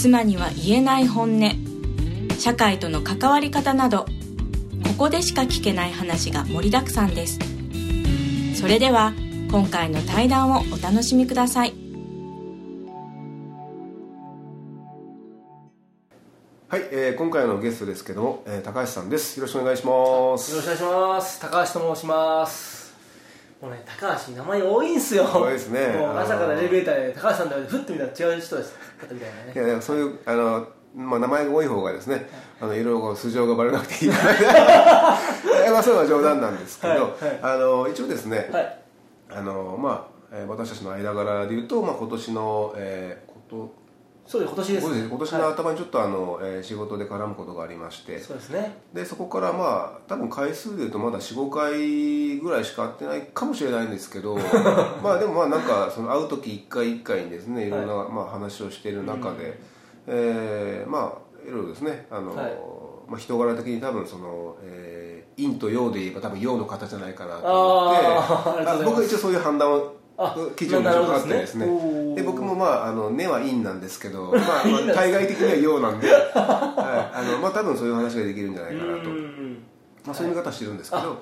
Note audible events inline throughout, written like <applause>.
妻には言えない本音。社会との関わり方などここでしか聞けない話が盛りだくさんです。それでは今回の対談をお楽しみください。はい、えー今回のゲストですけども、えー高橋さんです。よろしくお願いします。よろしくお願いします。高橋と申しますもうね高橋名前多いんすよ。多いですね。朝からエレベーターで高橋さんだよふって見たら違う人です方みた。いなねいやいやそういうあのまあ名前が多い方がですね、あのいろいろ素性がバレなくていい。<laughs> まあそういうのは冗談なんですけど、はいはい。あの一応ですね、はい。あのまあ、えー私たちの間柄で言うと、まあ今年の、えー、ことそうです今年です。今年の頭にちょっとあの、えー仕事で絡むことがありまして、そうですね。でそこからまあ多分回数でいうとまだ45回ぐらいしか会ってないかもしれないんですけど <laughs> まあでもまあなんかその会う時一回一回にですねい。ろんな、まあ、話をしている中で、えーまあいろいろですねあの、はい。まあ、人柄的に多分その、えー、陰と陽で言えば多分陽の方じゃないかなと思って。僕は一応そういう判断をあ基準がちょっですね。で僕もまああの根は陰なんですけど、<laughs> まあ、まあ対外的には陽なんで、はい。あのまあ、多分そういう話ができるんじゃないかなと、うん。まあ、そういう見方してるんですけあど、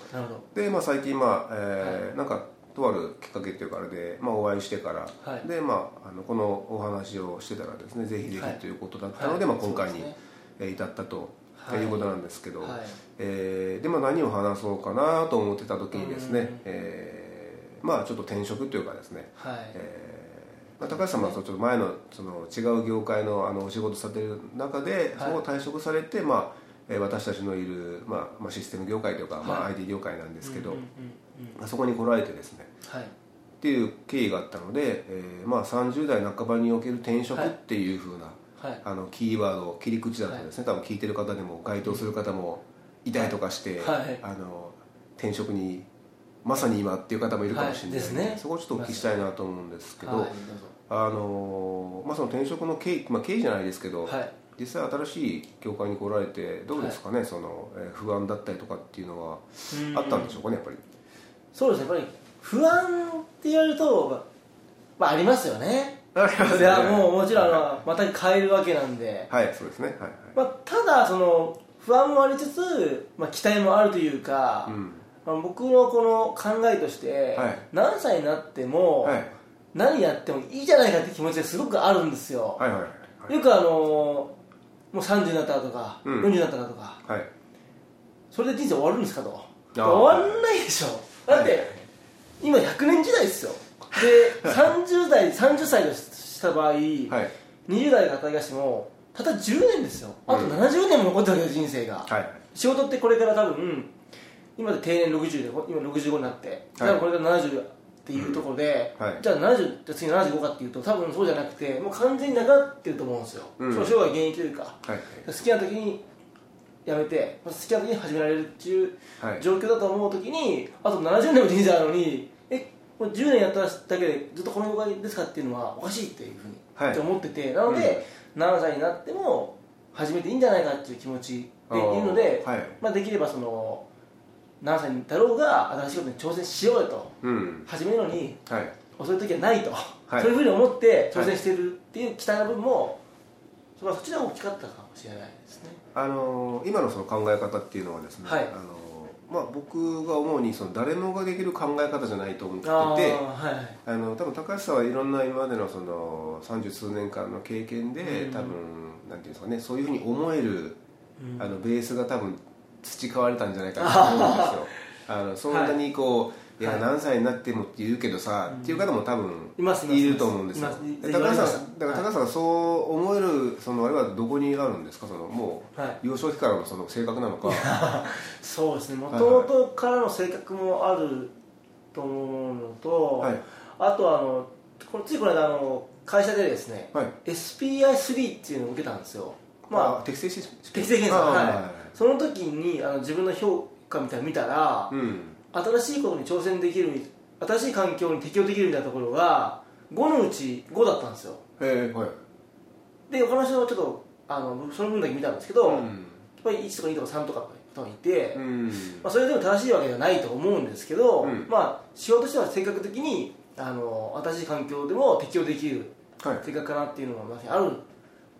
で、まあ、最近、まあえーなんかとあるきっかけっていうかあれで、まあ、お会いしてから、はい。でまあ、あのこのお話をしてたらですねぜひぜはいひということだったので、はい。まあ、今回に、至ったと、はい。いうことなんですけど、はい。えーでまあ、何を話そうかなと思ってた時にですね、うん。えーまあ、ちょっと転職というかですね、どはい。えーまあ、高橋さんはちょっと前のその違う業界のあのお仕事されてる中で、はい。そこを退職されて、まあえー私たちのいる、まあまあ、システム業界というか、まあ、はい IT 業界なんですけど、うんうんうんまあそこに来られてですね。はい。っていう経緯があったので、えーまあ、30代半ばにおける転職はいっていうふうな、はい。あのキーワード切り口だとですね、多分聞いてる方でも該当する方もいたりとかして、はい。あの転職にまさに今っていう方もいるかもしれないはいね。そこをちょっとお聞きしたいなと思うんですけど、はいあのまあ、その転職の経緯、まあ、経緯じゃないですけど、はい。実際新しい業界に来られてどうですかね、そのえー不安だったりとかっていうのはあったんでしょうかねやっぱり？そうですねやっぱり不安って言われるとまあありますよね。ありますいやもうもちろんあのまた変えるわけなんで、はいそうですね。はいはい。まあ、ただその不安もありつつ、まあ、期待もあるというか、うんまあ、僕のこの考えとして、はい。何歳になっても、はい。何やってもいいじゃないかって気持ちがすごくあるんですよ、はいはいはい。よくあのもう30になったらとか、うん。40になったらとか。はい。それで人生終わるんですかと。終わんないでしょ。だって、はい今100年時代ですよ。で30代30歳とした場合、はい。20代が働き出してもたった10年ですよ。あとうん。70年も残ってるわけです人生が、はい。仕事ってこれから多分今で定年60で今65になって。多分これから70っていうところで、うん。はい。じゃあ70じゃあ次75かっていうと多分そうじゃなくてもう完全になくなってると思うんですよ、うん。その生涯現役というか。はい好きな時に辞めて好きな時に始められるっていうはい。状況だと思う時にあと70年も人生あるのにえもう10年やっただけでずっとこの業界ですかっていうのはおかしいっていうふうに、はい。思ってて。なので、何歳になっても始めていいんじゃないかっていう気持ちでいるので、はい。まあ、できればその何歳だろうが新しいことに挑戦しようよとうん始めるのにはい遅い時はないと、はいそういうふうに思って挑戦してるっていう期待の部分も、それはそっちの方が大きかったかもしれないですねあのー今のその考え方っていうのはですね、はいあのーまあ、僕が思うにその誰もができる考え方じゃないと思っててあはいあの多分高橋さんはいろんな今までのその三十数年間の経験で、うん多分なんていうんですかねそういうふうに思える、うんあのベースが多分培われたんじゃないかなと思うんですよ。<laughs> あのそんなにこう、い、やはい。何歳になってもって言うけどさ、っていう方も多分いますいると思うんですよ。高橋さんだから高橋さんがそう思えるそのあれはどこにあるんですか？そのもう、はい。幼少期からのその性格なのか。<laughs> そうですね。もともとからの性格もあると思うのと、はい。あとあのこのついこの間あの会社でですね、はい。SPI3 っていうのを受けたんですよ。まああ適正試験適正検査。はいその時にあの自分の評価みたいなの見たら、うん。新しいことに挑戦できる新しい環境に適応できるみたいなところが5のうち5だったんですよ。へえはい。で他の人はちょっとあのその分だけ見たんですけど、やっうんぱり1とか2とか3とかの人がいて、うん。まあ、それでも正しいわけではないと思うんですけど、うん。まあ仕事としては性格的にあの新しい環境でも適応できるはい。性格かなっていうのがまあある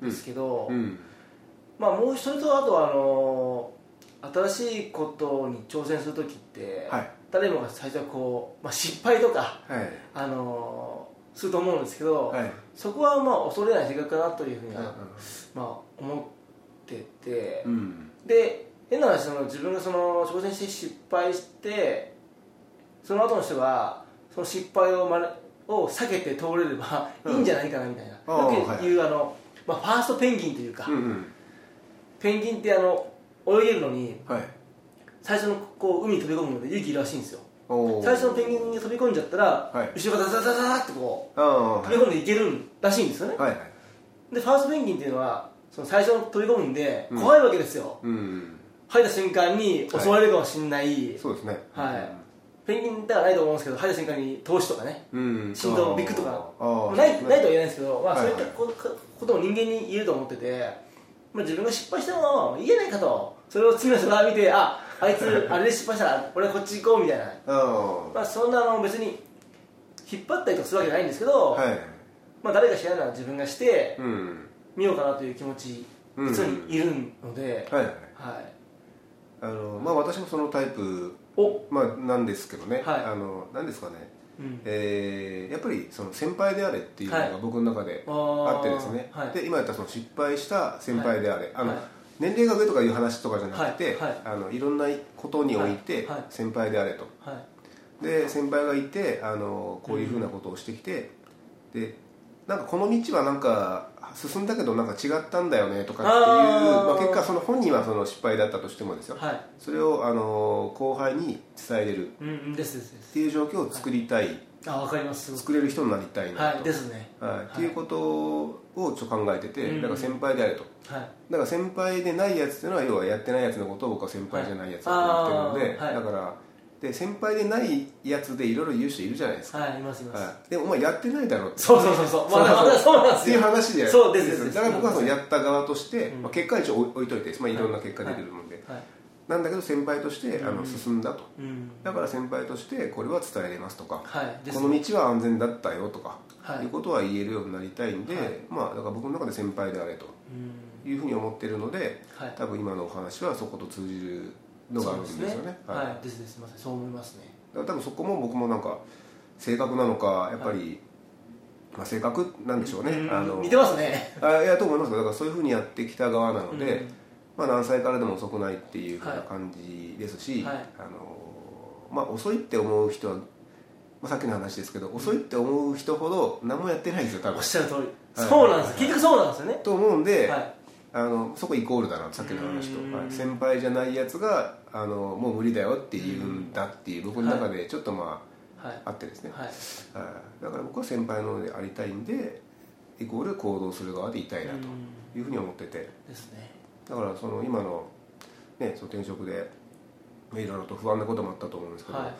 んですけど、うんまあもうそれとあとはあの新しいことに挑戦する時って、はい。誰もが最初はこう、まあ、失敗とかはい。あのすると思うんですけど、はい。そこはまあ恐れない性格かなというふうには、うんまあ、思ってて、うん。で変な話その自分がその挑戦して失敗してその後の人がその失敗を,、まね、を避けて通れればいいんじゃないかなみたいな、あーよく言うあの、まあ、ファーストペンギンというか、うんうんペンギンってあの泳げるのにはい。最初のこう海に飛び込むので勇気いるらしいんですよ。最初のペンギンに飛び込んじゃったら、はい。後ろからザザザザってこう飛び込んでいけるらしいんですよね、はいはい。でファーストペンギンっていうのはその最初の飛び込むんでうん。怖いわけですよ、うん入った瞬間に襲われるかもしれない、そうですね。はい。ペンギンではないと思うんですけど入った瞬間に投資とかね。うん振動ビッグとか。ないないとは言えうないですけど、まあ、そういったこことを人間に言えると思ってて、まあ、自分が失敗してもいいじゃないかと。それを次の人が見てああいつあれで失敗したら俺はこっち行こうみたいな、あまあ、そんなあの別に引っ張ったりとかするわけじゃないんですけど、あはい。まあ、誰がしないなら自分がしてうん。みようかなという気持ちうん。実にいるので、はいはい。はい、あのまあ私もそのタイプお、まあなんですけどね。はい。あのなんですかねうん、えーやっぱりその先輩であれっていうのはい。が僕の中であってですね、はい。で今言ったその失敗した先輩であれ、あのはい年齢が上とかいう話とかじゃなくて、はい。はい。あのいろんなことにおいてはい。はい。先輩であれと、はい。で先輩がいてあのこういうふうなことをしてきて、でなんかこの道はなんか進んだけどなんか違ったんだよねとかっていうまあ、結果その本人はその失敗だったとしてもですよ、はい。それをあの後輩に伝えれる。っていう状況を作りたい、あわかります。作れる人になりたいなと、はいですね。はい。っていうことをちょっと考えてて、うんだから先輩であれと。はい。だから先輩でないやつっていうのは要はやってないやつのことを僕は先輩じゃないやつだと言ってるので、だからで先輩でないやつでいろいろ言う人いるじゃないですか、はいいますいます、はい、でもお前やってないだろって。そうそうそうそう。まあまあそうなんですよ。っていう話でそうですだから僕はそのやった側として、うん。まあ、結果は一応置いといて、まあ、いろんな結果出てるので、はい。なんだけど先輩としてあのうん進んだと。うん。だから先輩としてこれは伝えれますとか、はい。この道は安全だったよとか、はい。い、うことは言えるようになりたいんで、はい。まあだから僕の中で先輩であれとうん。いうふうに思ってるのではい。多分今のお話はそこと通じるのがあるんですよね。はい、はい。はい、ですですません。そう思いますね。だから多分そこも僕もなんか性格なのかやっぱり、まあ、性格なんでしょうね、うん。あの似てますね。あいやと思いますよ。だからそういうふうにやってきた側なので、うん。まあ、何歳からでも遅くないっていうふうなはい。感じですし、はい。あのまあ、遅いって思う人は、まあ、さっきの話ですけど、遅いって思う人ほど何もやってないんですよ多分。おっしゃる通り、はい。そうなんです。結局そうなんですよね。と思うんで、はいあのそこイコールだなさっきの話うん。と、はい。先輩じゃないやつがあのもう無理だよって言うんだっていう僕の中でちょっとまはい。ああってですね、はい。はい。だから僕は先輩のでありたいんでイコール行動する側でいたいなというふうに思ってて。ですね。だからその今の,、ね、その転職でまあいろいろと不安なこともあったと思うんですけど、はい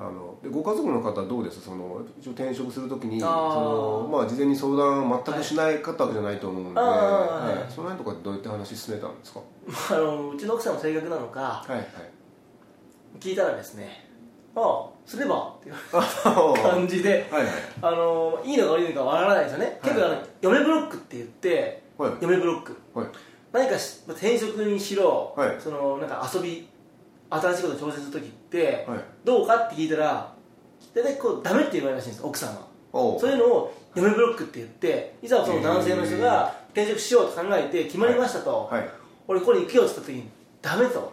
あのでご家族の方はどうです？その一応転職するときにその、まあ、事前に相談を全くしないかったわけじゃないと思うんで、はい。はい。その辺とかどうやって話進めたんですか？<laughs> あのうちの奥さんの性格なのかはいはい。聞いたらですねああすればっていうあ <laughs> 感じではいはい。あのいいのか悪いのかわからないですよね、結構あの嫁ブロックって言ってはい。嫁ブロック。はい。何かし転職にしろ、はい。そのなんか遊び新しいことに挑戦する時って、はい。どうかって聞いたら大体こうダメって言われるらしいんです奥さんは。そういうのを嫁ブロックって言っていざその男性の人が転職しようと考えて決まりましたと、はい。俺ここに行くよって言った時にダメと。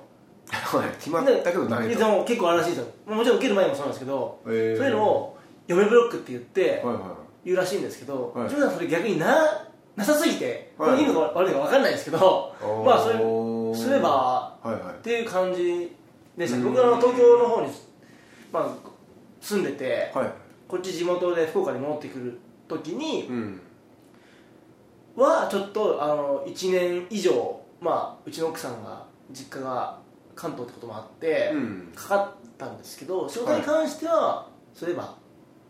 はい。決まったけどダメと。ででも結構あるらしいですよ。もちろん受ける前もそうなんですけど、そういうのを嫁ブロックって言ってはいはい言うらしいんですけど、はい。さんそれ逆にななさすぎて、はい。これいいのか悪いのか分かんないですけどまあそれすればはいはい。っていう感じでしたうん。僕は東京の方に、まあ、住んでて、はい。こっち地元で福岡に戻ってくる時にうん。はちょっとあの1年以上、まあ、うちの奥さんが実家が関東ってこともあって、うん。かかったんですけど仕事に関しては、そういえば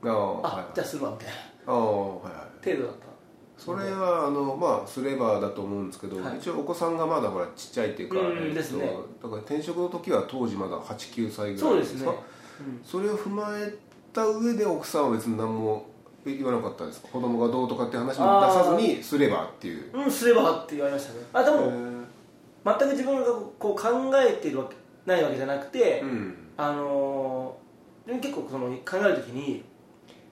あはいじゃあするわみたいな。程度だったそれはあのまあすればだと思うんですけど、はい。一応お子さんがまだほらちっちゃいっていうか、うんえっとですね。だから転職の時は当時まだ89歳ぐらそうでねいですすか、それを踏まえた上で奥さんは別に何も言わなかったですか？子供がどうとかって話も出さずにすればっていう。うんすればって言われましたね。あでも、全く自分がこう考えてるわけないわけじゃなくて、うん。あのー、結構その考えるときに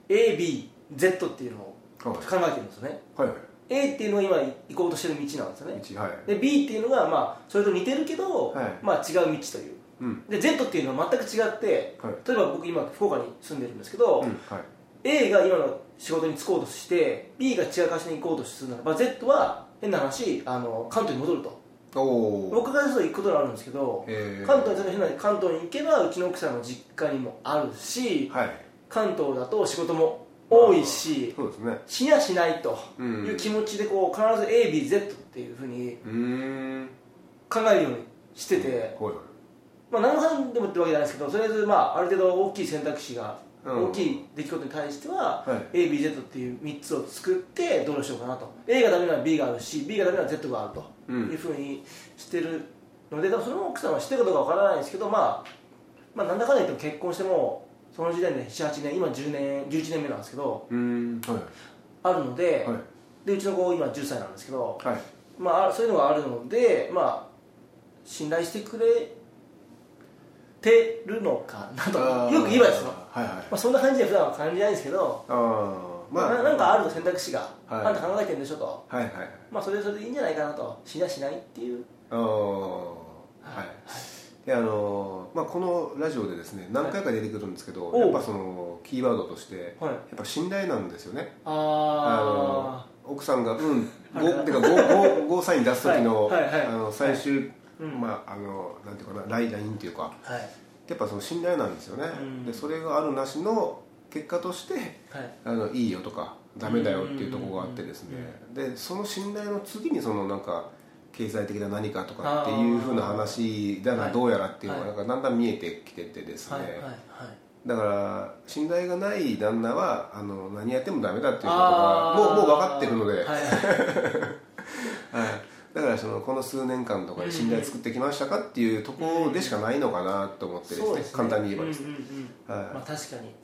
ABZ っていうのをはい考えてるんですよね。はいはい。A っていうのが今行こうとしてる道なんですよね。で B っていうのがまあそれと似てるけど、はい。まあ違う道という。うん。で Z っていうのは全く違ってはい。例えば僕今福岡に住んでるんですけど、うんはい。A が今の仕事に就こうとして B が違う会社に行こうとするならば Z は変な話あの関東に戻ると。おからすると行くことになるんですけどえー。関東に変な関東に行けばうちの奥さんの実家にもあるしはい。関東だと仕事も多いしそうですね。しなしないとうんいう気持ちでこう必ず ABZ っていうふうに考えるようにしてて、はいはい。まあ、何の判でもってわけじゃないですけどとりあえずまあある程度大きい選択肢がうん。大きい出来事に対しては、はい。ABZ っていう3つを作ってどうしようかなと。A がダメなら B があるし B がダメなら Z があるとうん。いうふうにしてるので、多分その奥さんは知ってるかどうかわからないんですけど、まあ、まあなんだかんだ言っても結婚してもその時点で78年今10年11年目なんですけどはい。あるので,、はい。でうちの子今10歳なんですけど、はい。まあ、そういうのがあるので、まあ、信頼してくれてるのかなとよく言えばですよ、はいはい。まあ、そんな感じで普段は感じないんですけど、まあななんかあると選択肢が、はい。あんた考えてるんでしょと、はいはい。まあ、それそれでいいんじゃないかなと。しなしないっていう。ああはいであのまあ、このラジオでですね何回か出てくるんですけど、はい。やっぱそのキーワードとして、はい。やっぱ信頼なんですよね。あの奥さんが「うん」はい。ゴてかゴーゴーサイン出す時の,、はい。はい。はい。あの最終、うん。まああのなんていうかなライラインっていうか。あはい。やっぱその信頼なんですよね、うん。でそれがあるなしの結果としてはい。あのいいよとかダメだよっていうところがあってですね。でその信頼の次にそのなんか経済的な何かとかっていうふうな話だはないどうやらっていうのがはなんかだんだん見えてきててですね、だから信頼がない旦那はあの何やってもダメだっていうことがもうもう分かってるので、はい <laughs> だからそのこの数年間とかで信頼作ってきましたかっていうところでしかないのかなと思ってですね,、簡単に言えばですね、はい。まあ、確かに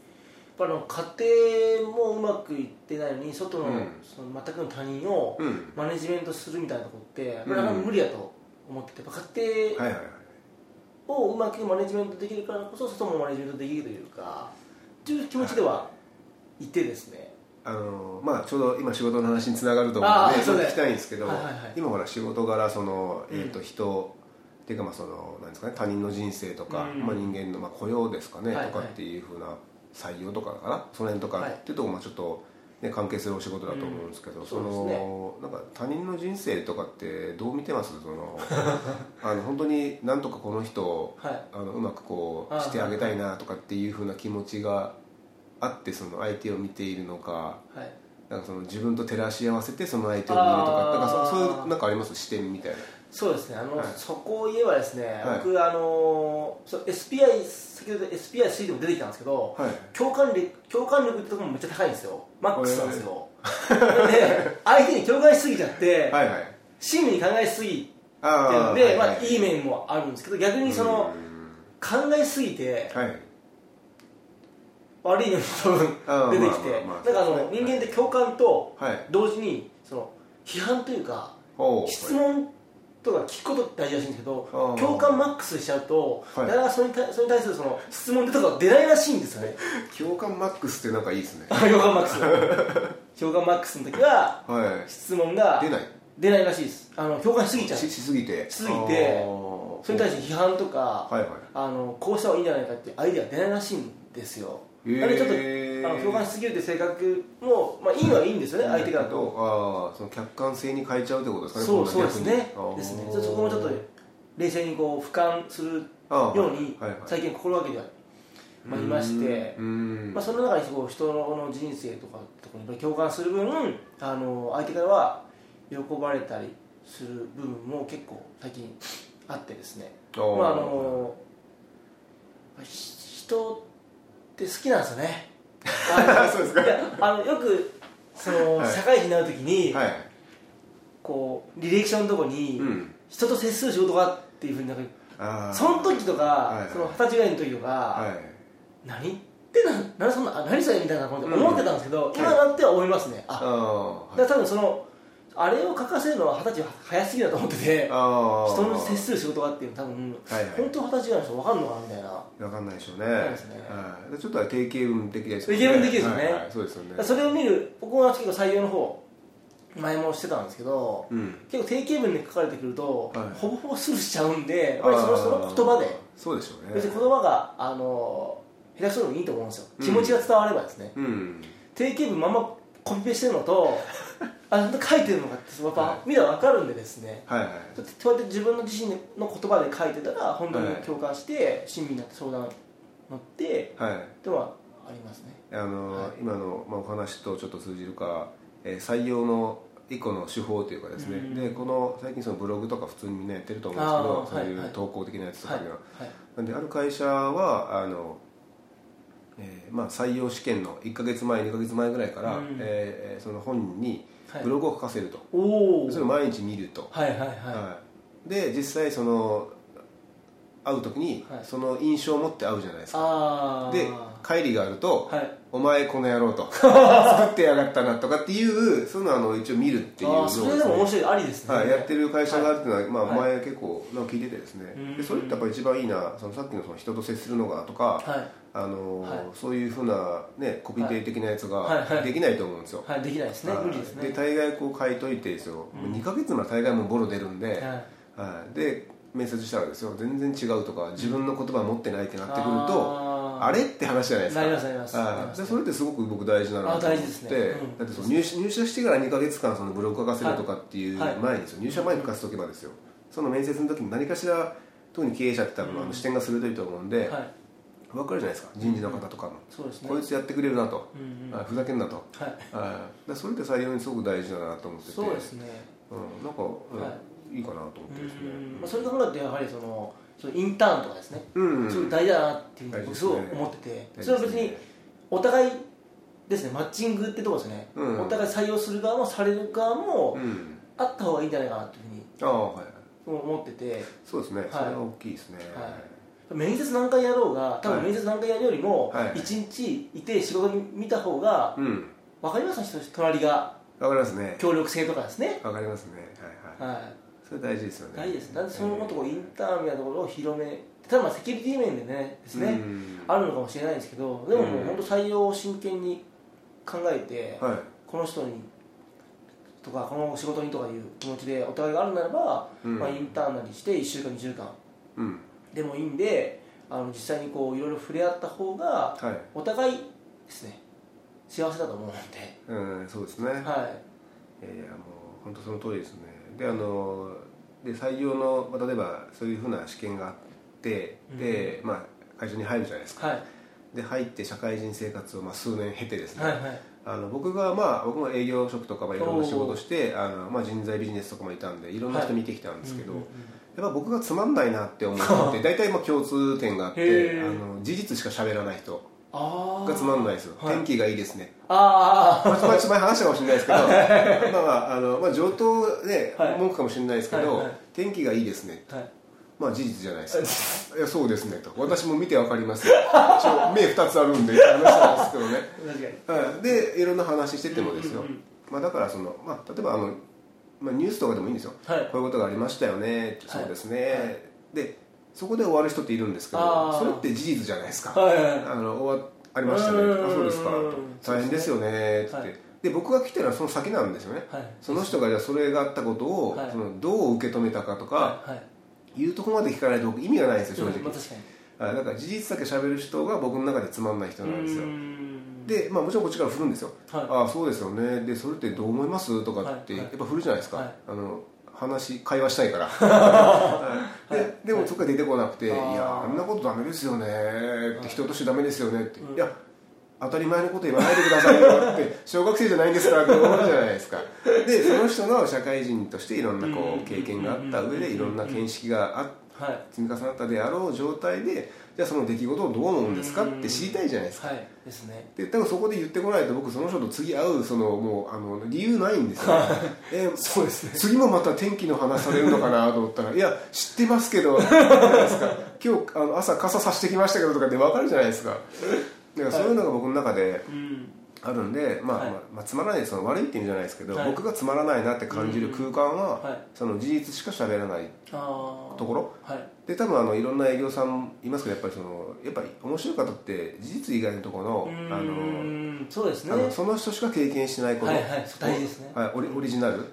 ぱあの家庭もうまくいってないのに外の,、うん。その全くの他人をうん。マネジメントするみたいなとこって無理だと思ってて、家庭はいはいはいをうまくマネジメントできるからこそ外もマネジメントできるというかっていう気持ちではい。てですね、あのまあ、ちょうど今仕事の話につながると思うのでちょっとそうです。聞きたいんですけど、はいはいはい。今ほら仕事柄その、うんえー、と人っていうかまあそのなんですかね他人の人生とか、うん。まあ、人間のまあ雇用ですかね、はいはい。とかっていうふうな採用とかかな？その辺とかはい。っていうところもちょっと、ね、関係するお仕事だと思うんですけど、うん。そそうですね。のなんか他人の人生とかってどう見てます？その <laughs> あの本当になんとかこの人をはい。あのうまくこあうしてあげたいなとかっていうふうな気持ちがあってその相手を見ているのかはい。なんかその自分と照らし合わせてその相手を見るとかなんかそそういうなんかあります？視点みたいなそうですね。あの、はい。そこを言えばですね、はい。僕あのそう SPI 先ほど SPI3 でも出てきたんですけど、はい。共感力共感力ってところもめっちゃ高いんですよ。マックスなんですよ、で相手に共感しすぎちゃって、はいはい。親身に考えすぎてあるので、あはいはいまあ、いい面もあるんですけど逆にその考えすぎて悪い面も多分出てきて、まんかあの人間って共感とはい。同時にその批判というか質問とか聞くことって大事らしいんですけど共感マックスしちゃうと、はい。なかなかそれに対それに対するその質問とか出ないらしいんですよね。<laughs> 共感マックスってなんかいいですね。<laughs> 共感マックス。共感マックスの時はは質問がい出ない。出ないらしいです。あの共感しすぎちゃう。ししすぎて。しすぎて。それに対して批判とか、はいはい。あのこうした方がいいんじゃないかっていうアイデアが出ないらしいんですよへー。なのでちょっとあの共感しすぎるって性格も、まあ、いいのはいいんですよね相手からと。とああその客観性に変えちゃうってことですかねそうそうですね。ですね。そこもちょっと冷静にこう俯瞰するように最近心がけてはいまあ、いまして、うん。まあ、その中にこう人の人生とかとかに共感する分あの相手からは喜ばれたりする部分も結構最近あってですね。まああのひ人って好きなんですよね。<laughs> そうですか。いやあのよくその、はい。社会人になるときに、はい。こう履歴書のとこに、うん。人と接する仕事がっていうふうになんかその時とか、はいはい。その二十歳ぐらいの時とか、はい。何言ってな何そんなあ何それ？みたいな思ってたんですけど、今なっては思いますね、ああだから多分そのあれを書かせるのは二十歳は早すぎだと思ってて人に接する仕事がっていうの多分、はいはい。本当二十歳ぐらいの人分かんのかなみたいな。わかんないでしょうね。ね。はい、でちょっとは定型文的です定型文的ですよね。はいはい。そうですよね。それを見る僕は結構採用の方前もしてたんですけど、うん。結構定型文で書かれてくると、はい。ほぼほぼスルーしちゃうんでやっぱりその人の言葉で。そうでしょうね。別に言葉があの下手くそでもいいと思うんですよ。うん気持ちが伝わればですね、うん。定型文まんまコピペしてるのと <laughs> あ書いてるのかってやっぱ、はい。見たら分かるんでですね。はいはい。そうやって自分の自身の言葉で書いてたら本当にはい共感して親身になって相談乗ってはい。ではありますね。あの、はい。今の、まあ、お話とちょっと通じるか、えー採用の一個の手法というかですね、うんでこの最近そのブログとか普通にみんなやってると思うんですけあどーそういはい。う投稿的なやつとかには、はいなんである会社はあの、えーまあ、採用試験の1か月前2か月前ぐらいから、うんえーその本人にはいブログを書かせると、おおそれを毎日見ると、はいはいはい。はい。で実際その会う時にはい。その印象を持って会うじゃないですか、ああで帰りがあると、はいお前この野郎と。<laughs> 作ってやがったなとかっていうそういうのをあの一応見るっていうのをあーそれでも面白いありですね、はい、やってる会社があるっていうのは、まあ、はい。前結構なんか聞いててですね、うん。でそれってやっぱ一番いいなそのさっきのその人と接するのがとか、はい。あのそういうふうな、ね、コピペ的なやつはい。はい。ができないと思うんですよ、はいできないですね。はい。無理ですね。で大概こう書いといてですよ、もう2ヶ月の大概もうボロ出るんで、はい。はい、で面接したらですよ。全然違うとか自分の言葉持ってないってなってくると、あーあれって話じゃないですか。なりますなります。なります。はいでそれってすごく僕大事なのと思って。あ大事ですね。うん。だってその入社入社してから2か月間そのブログ書かせるとかっていうはい前にですよ入社前に書かせとけばですよ。その面接の時に何かしら特に経営者って多分あの視点が鋭いと思うんで、はい。分かるじゃないですか。人事の方とかも、そうですね。こいつやってくれるなと、うんうん。あふざけんなと、はい。はい、だからそれって採用にすごく大事だなと思ってて。そうですね。うん、なんか、うん。はい。い、いかなと思ってですね。うん。まあそれ考えるとやはりそのそのインターンとかですね。うん、すごい大事だなっていうふうに僕すごい思ってて。それは別にお互いですねマッチングってとこですね。うん。お互い採用する側もされる側もうん。あった方がいいんじゃないかなというふうにああはい思ってて。そうですね、それは大きいですね、はい。面接何回やろうが多分はい。面接何回やるよりもはい。1日いて仕事に見た方がうん。分かります？人隣が。わかりますね。協力性とかですね。わかりますね。はいはい。はいそれ大事ですよね。大事です。なんでそのところインターンみたいなところを広めただまあセキュリティ面でねですね。うん。あるのかもしれないですけどでももううん。本当採用を真剣に考えてはい。この人にとかこの仕事にとかいう気持ちでお互いがあるならば、うん。まあ、インターンなりして1週間2週間。うん。でもいいんであの実際にこういろいろ触れ合った方がはい。お互いですね。幸せだと思うので、うんそうですね、はい。いやいやもう本当その通りですね。であので採用の、まあ、例えばそういうふうな試験があってで、まあ、会社に入るじゃないですか。はい。で入って社会人生活をまあ数年経てですね、はいはい。あの僕がまあ僕も営業職とかまあいろんな仕事してあの、まあ、人材ビジネスとかもいたんでいろんな人見てきたんですけど、うんうんうん。やっぱ僕がつまんないなって思う人って <laughs> 大体まあ共通点があってあの事実しか喋らない人。あがつまんないですよ。はい。天気がいいですね。あまあ、前前話したかもしれないですけど <laughs> まあまああの、まあ、上等ではい。文句かもしれないですけど、はいはい。天気がいいですねあはい。まあ事実じゃないですか。<laughs> いやそうですねと。私も見てわかりますよ。目2つあるんで話したんですけどね。確かに。はい、でいろんな話しててもですよ、うんうんうんまあ、だからその、まあ、例えばあの、まあ、ニュースとかでもいいんですよ、はい。こういうことがありましたよね、そうですね、でそこで終わる人っているんですけどそれって事実じゃないですか、はい。はいはいあの終わありましたね。うん。あそうですか。大変ですよね。って、はい。で僕が来てるのはその先なんですよね、はい。その人がじゃあそれがあったことを、はい。そのどう受け止めたかとか、はい。うところまで聞かないと僕意味がないんですよ正直、まあ確かに。はい。だから事実だけ喋る人が僕の中でつまんない人なんですよ。で、まあ、もちろんこっちから振るんですよ、はい。ああそうですよね。でそれってどう思います？とかってやっぱ振るじゃないですか、はい。あの話会話したいから。<laughs> はい。ででもそこから出てこなくて「い。やあんなことダメですよね」って人としてダメですよねって「いや当たり前のこと言わないでくださいよ」って <laughs> 小学生じゃないんですからって思うじゃないですか。<laughs> でその人の社会人としていろんなこう経験があった上でいろんな見識があはい。積み重なったであろう状態でじゃあその出来事をどう思うんですかって知りたいじゃないですか。はい。ですね。で多分そこで言ってこないと僕その人と次会うそのもうあの理由ないんですよ、えそうですね。次もまた天気の話されるのかなと思ったら「いや知ってますけど」じゃないですか。<laughs> 今日あの朝傘さしてきましたけどとかって分かるじゃないですか。だからそういうのが僕の中でうん。あるんで、まあ、はい。まあまあつまらないその悪いって意味じゃないですけど、はい。僕がつまらないなって感じる空間は、はい。その事実しか喋らないところはいで多分あのいろんな営業さんいますけどやっぱりそのやっぱり面白い方って事実以外のところのあのそうですね。その人しか経験してないこと、はいはい大事ですね。はい、オリオリジナル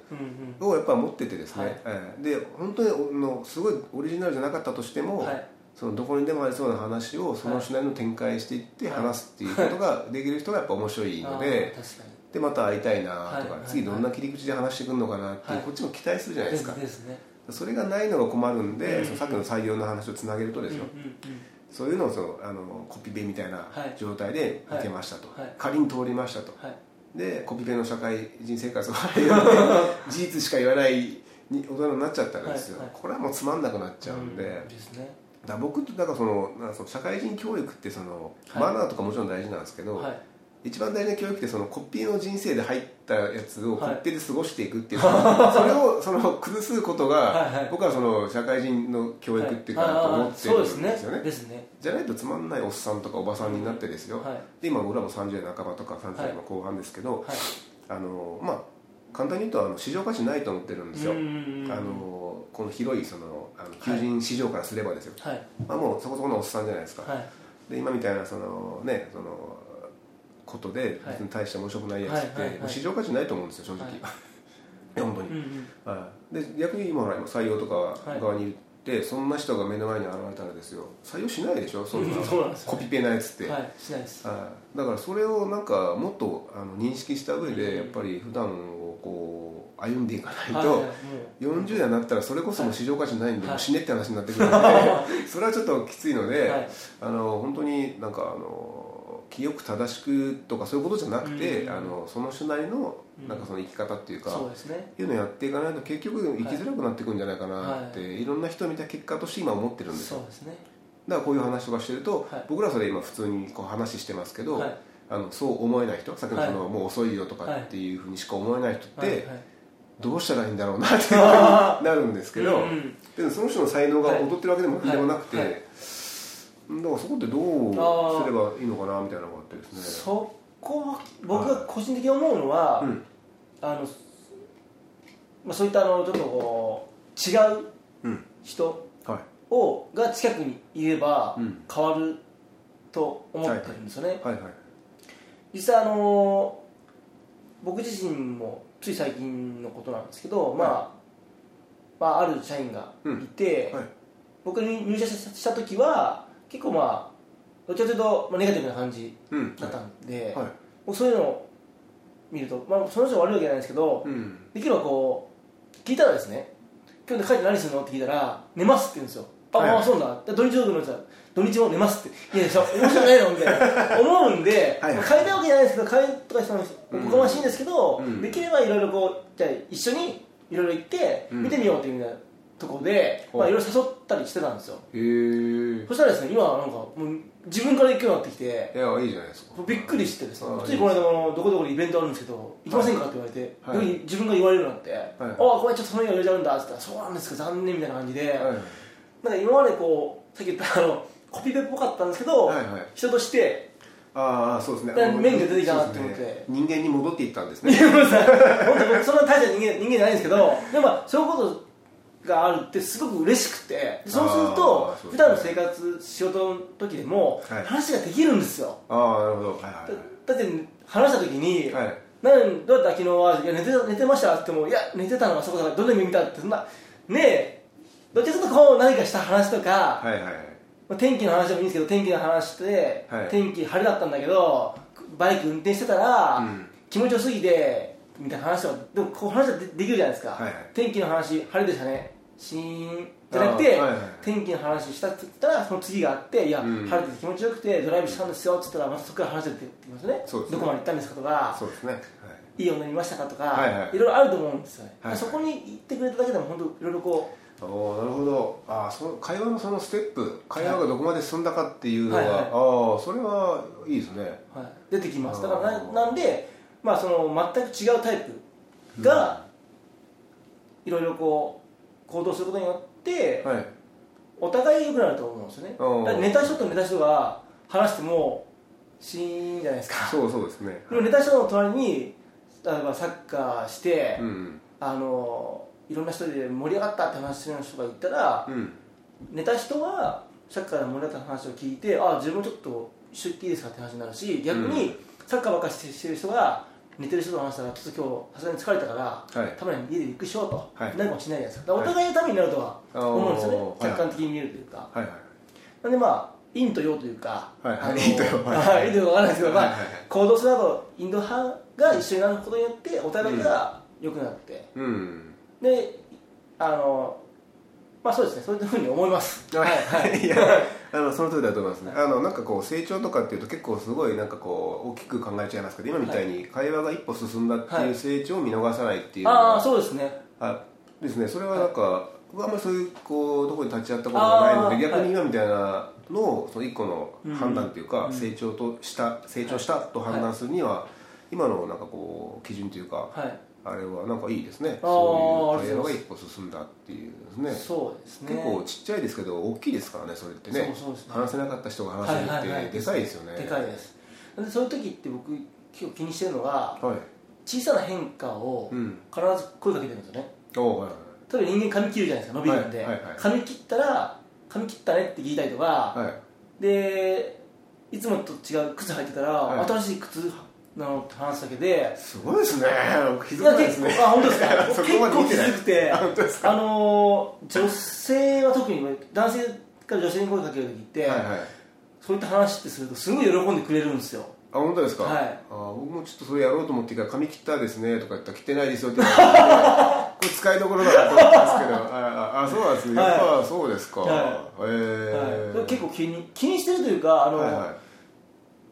をやっぱ持っててですね、はい。ええ。で本当におのすごいオリジナルじゃなかったとしても、はい。そのどこにでもありそうな話をその人なりの展開していってはい。話すっていうことができる人がやっぱ面白いので、確かに。でまた会いたいなとか、はいはい次どんな切り口で話してくるのかなっていう、はい。こっちも期待するじゃないですか。ですねそれがないのが困るんで、うん。そのさっきの採用の話をつなげるとですよ、うんうんうん。そういうのをそのあのコピペみたいなはい。状態で受けましたと、はい。仮に通りましたと、はい。でコピペの社会人生活を <laughs> 事実しか言わないに大人になっちゃったらですよ、はい。はい。これはもうつまんなくなっちゃうんで、うん。ですね。僕っからそのなんかその社会人教育ってその、はい。マナーとかもちろん大事なんですけど、はい。一番大事な教育ってそのコピーの人生で入ったやつをコはいピペで過ごしていくっていう、それをその崩すことが、はいはい。僕はその社会人の教育っていうかなと思ってるんですよね,、ですね。じゃないとつまんないおっさんとかおばさんになってですよ、はい。で今僕らも30代半ばとか30代の後半ですけど、はい。あのまあ簡単に言うとあの市場価値ないと思ってるんですよ、あのこの広いそのあの求人市場からすればですよ、はい。まあ、もうそこそこのおっさんじゃないですか、はい。で今みたいなそのねそのことで別に大して面白くないやつって、市場価値ないと思うんですよ正直、はい。<laughs> 本当に、で逆に今ほら今採用とか側にいて、そんな人が目の前に現れたらですよ。採用しないでしょそんなそうなんですよコピペなやつって、はいしないです。はい。だからそれをなんかもっとあの認識した上で、うんやっぱり普段をこう歩んでいかないと、はいはい。も40代になったらそれこそもう市場価値ないんで、はい。もう死ねって話になってくるのでそれはちょっときついので、はい。あの本当になんかあの清く正しくとかそういうことじゃなくて、うん。あのその人なりのうん。なんかその生き方っていううか、そうですね。いうのをやっていかないと結局生きづらくなっていくんじゃないかなって、、はい。ろんな人を見た結果として今思ってるんですよ。そうですねだからこういう話とかしてると、はい僕らはそれ今普通にこう話してますけど、はい。あのそう思えない人さっきのその、はいもう遅いよとかっていうふうにしか思えない人って、どうしたらいいんだろうなって <laughs> いうふうになるんですけど、うんうん。でもその人の才能が踊ってるわけでもでもなくて、だからそこってどうすればいいのかなみたいなのがあってですね。そこは僕が個人的に思うのは、うん。あのまあ、そういったあのちょっとこう違ううん。人はい。をが近くにいればうん。変わると思ってるんですよね、はい。はい。実際あの僕自身もつい最近のことなんですけど、まあまあ、ある社員がいて、はい。僕に入社した時は結構まあどちらかというと、まあ、ネガティブな感じうん。だったんで、はい。僕そういうのを見ると、まあ、その人が悪いわけじゃないんですけど、うん。できればこう聞いたらですね今日帰って何するのって聞いたら寝ますって言うんですよ。あ、はいあそうなんだ。で土日の土日も寝ますって。いやいや面白くないのみたいな。思うんではいまあ変えたいわけじゃないですけど変えとかしたのおこがましいんですけど、うん。できればいろいろこうじゃあ一緒にいろいろ行ってうん。見てみようというみたいなところで、まあ、い。ろいろ誘ったりしてたんですよ。へえそしたらですね今はなんかもう自分から行くようになってきていやいいじゃないですか。びっくりしてですね。ああついこの間もどこどこでイベントあるんですけど行きませんかって言われて、はい。自分が言われるようになって、ああごめんちょっとその日は入れちゃうんだって言ったらそうなんですか残念みたいな感じで、はい。なんか今までこうさっき言ったあのコピペっぽかったんですけど、はいはい。人としてああそうですね。面が出てきたなって思って。ね。人間に戻っていったんです <laughs> いね本当僕そんな大した人間人間じゃないんですけどでもまあそういうことがあるってすごく嬉しくてそうすると普段の生活仕事の時でもはい。話ができるんですよ、ああなるほど。はいだだって話した時に、はい。はいなんどうやった昨日はいや寝て寝てましたって言ってもいや寝てたのはそこだからどの夢見たってそんなねえどっちかというとこう何かした話とか、はいはいまあ天気の話でもいいんですけど天気の話して、はい。天気晴れだったんだけどバイク運転してたら、うん。気持ちよすぎてみたいな話はでもこう話はでできるじゃないですか、はいはい。天気の話晴れでしたねシーンじゃなくて、はいはい。天気の話したって言ったらその次があっていや、うん。晴れてて気持ちよくてドライブしたんですよって言ったらまたそこから話してって言いますね。ねどこまで行ったんですかとかそうですね、はい。いい女見ましたかとか、はいはい。いろいろあると思うんですよね、はいはい。そこに行ってくれただけでも本当いろいろこおーなるほど。あーその会話のそのステップ会話がどこまで進んだかっていうのは、はいはい。ああそれはいいですね。う、はい、出てきます。だからななんで、まあ、その全く違うタイプがいろいろこう行動することによって、はい。お互い良くなると思うんですよね。だおーから寝た人と寝た人が話してもシーンじゃないですか。そうそうですね。でも寝た人の隣に例えばサッカーして、うんあのいろんな人で盛り上がったって話する人がいたら、うん。寝た人はサッカーで盛り上がった話を聞いてあ自分もちょっと一緒に行っていいですかって話になるし逆にサッカーばっかりしてる人が寝てる人と話したらちょっと今日さすがに疲れたから、はい。たまに家でゆっくりしようと、はい。なるかもしれないじゃない。ですかだからお互いのためになるとは思うんですよね、客観的に見えるというか、はいはいなんでまあ陰と陽というか、はいはい。あの陰と陽。<laughs> はいはい陰と陽わからないですけど、まあはいはいはい。行動するなどインド派が一緒になることによってお互いが良くなって、うん。であのまあそうですねそういうふうに思います。はい。はい。<laughs> いやあのその通りだと思いますね、あのなんかこう成長とかっていうと結構すごいなんかこう大きく考えちゃいますけど今みたいに会話が一歩進んだっていう成長を見逃さないっていうのがああそうですね。あですね。それはなんか、僕はあんまりそういうこうところに立ち会ったことがないので逆に今みたいなのをその一個の判断っていうか、うん成長とした成長したと判断するには、今のなんかこう基準というか、はいあれはなんかいいですね。そういう会話が一歩進んだっていうですね。そうですね。結構ちっちゃいですけど大きいですからねそれってね。そうそうですね。話せなかった人が話せるって、はいはいはい。でかいですよね。でかいです。でそういう時って僕結構気にしてるのがはい。小さな変化をうん。必ず声かけてるんですよね。おおはい例えば人間髪切るじゃないですか伸びるんで、はいはいはい。髪切ったら髪切ったねって聞いたりとか、はい。はいでいつもと違う靴履いてたら、はい。新しい靴なのって話すだけですごいですね。気づかないですね。あ本当ですか？<laughs> そ結構気づくてあのー女性は特に男性から女性に声かける時って、はいはい。そういった話ってするとすごい喜んでくれるんですよ。あ本当ですか、はい。あ僕もちょっとそれやろうと思ってから髪切ったですねとか言ったら切ってないですよって <laughs> これ使いどころだなと思ったんですけどあああそうなんですね、はいやっぱそうですか、はい。へはい。結構気に気にしてるというかあの、はいはい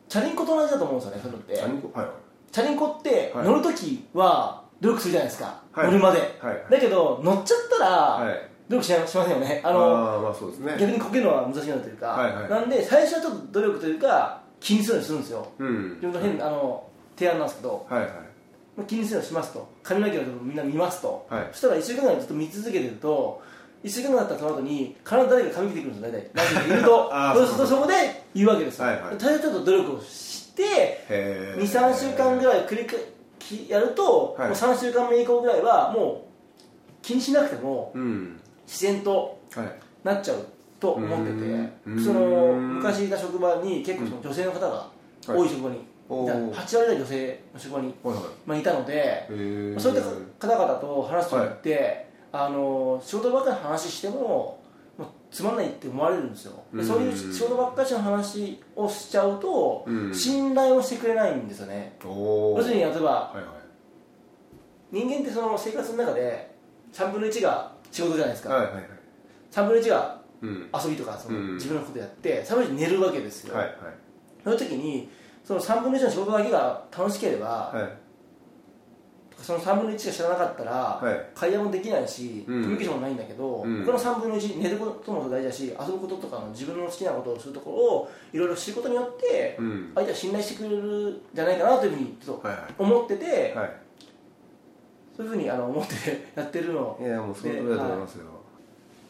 チャリンコと同じだと思うんですよねそういうのって。チャリンコ？はい。チャリンコってはい。乗るときは努力するじゃないですか、はい。乗るまで、はい。だけど乗っちゃったら、はい。努力しなしませんよね。ああのあまあそうですね。逆にこけるのは難しくなるというか、はいはい。なんで最初はちょっと努力というか気にするようにするんですよ。うん。自分の変なあの提案なんですけどはいはい。気にするようにしますと。髪の毛をみんな見ますと、はい。そしたら1週間ぐらいずっと見続けてると1週間ぐらい経ったらその後に必ず誰か髪切ってくるんですよ大体。何人かいるとそうするとそこで言うわけですよ、はいはい。大体ちょっと努力をしてへ23週間ぐらい繰り返きやると、はい。もう3週間目以降ぐらいはもう気にしなくてもうん。自然とはい。なっちゃうと思ってうーん。てその昔いた職場に結構その女性の方が多い職場にい。た、おー。8割ぐらい女性の職場に、はいはい。まあ、いたので、そういった方々と話すときって、あの仕事ばっかりの話してもつまんないって思われるんですよ。でうん。そういう仕事ばっかりの話をしちゃうと、うん。信頼をしてくれないんですよね。要するに例えばはいはい。人間ってその生活の中で3分の1が仕事じゃないですか、はいはいはい。3分の1がうん。遊びとかそのうん。自分のことやって3分の1寝るわけですよ、はいはい。その時にその3分の1の仕事だけが楽しければ、はいその3分の1が知らなかったら、はい。会話もできないし、うん。コミュニケーションもないんだけど、うん。他の3分の1寝ることも大事だし遊ぶこととかの自分の好きなことをするところをいろいろ知ることによって、うん。相手は信頼してくれるんじゃないかなというふうにちょっとはいはい。思ってて、はい。そういうふうにあの思ってやってるのいやもうその通りだと思いますよ。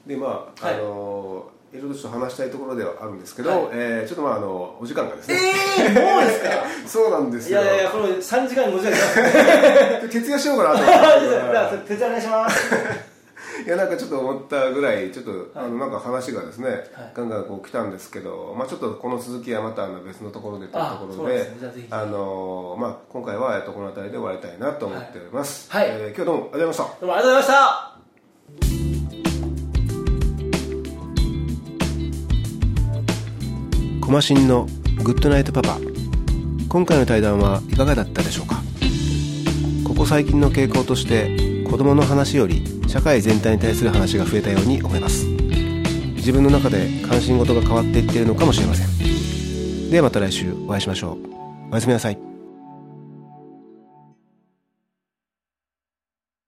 でまあ、はいあのいろいろと話したいところではあるんですけど、はい。えーちょっとまああのお時間がですね。えー、もうですか？<laughs> そうなんですよ。いやいやいやこれ3時間5時間。徹夜しようかなと思っ <laughs> じゃあて手伝いお願いします。<laughs> いやなんかちょっと思ったぐらいちょっと、はい。あのなんか話がですね、はい。ガンガンこう来たんですけど、まあ、ちょっとこの続きはまたあの別のところでというところでねあのまあ、今回はえっとこの辺りで終わりたいなと思っております、はい。えー今日はどうもありがとうございました。どうもありがとうございまコマシンのグッドナイトパパ。今回の対談はいかがだったでしょうか？ここ最近の傾向として子供の話より社会全体に対する話が増えたように思います。自分の中で関心事が変わっていっているのかもしれません。ではまた来週お会いしましょう。おやすみなさい。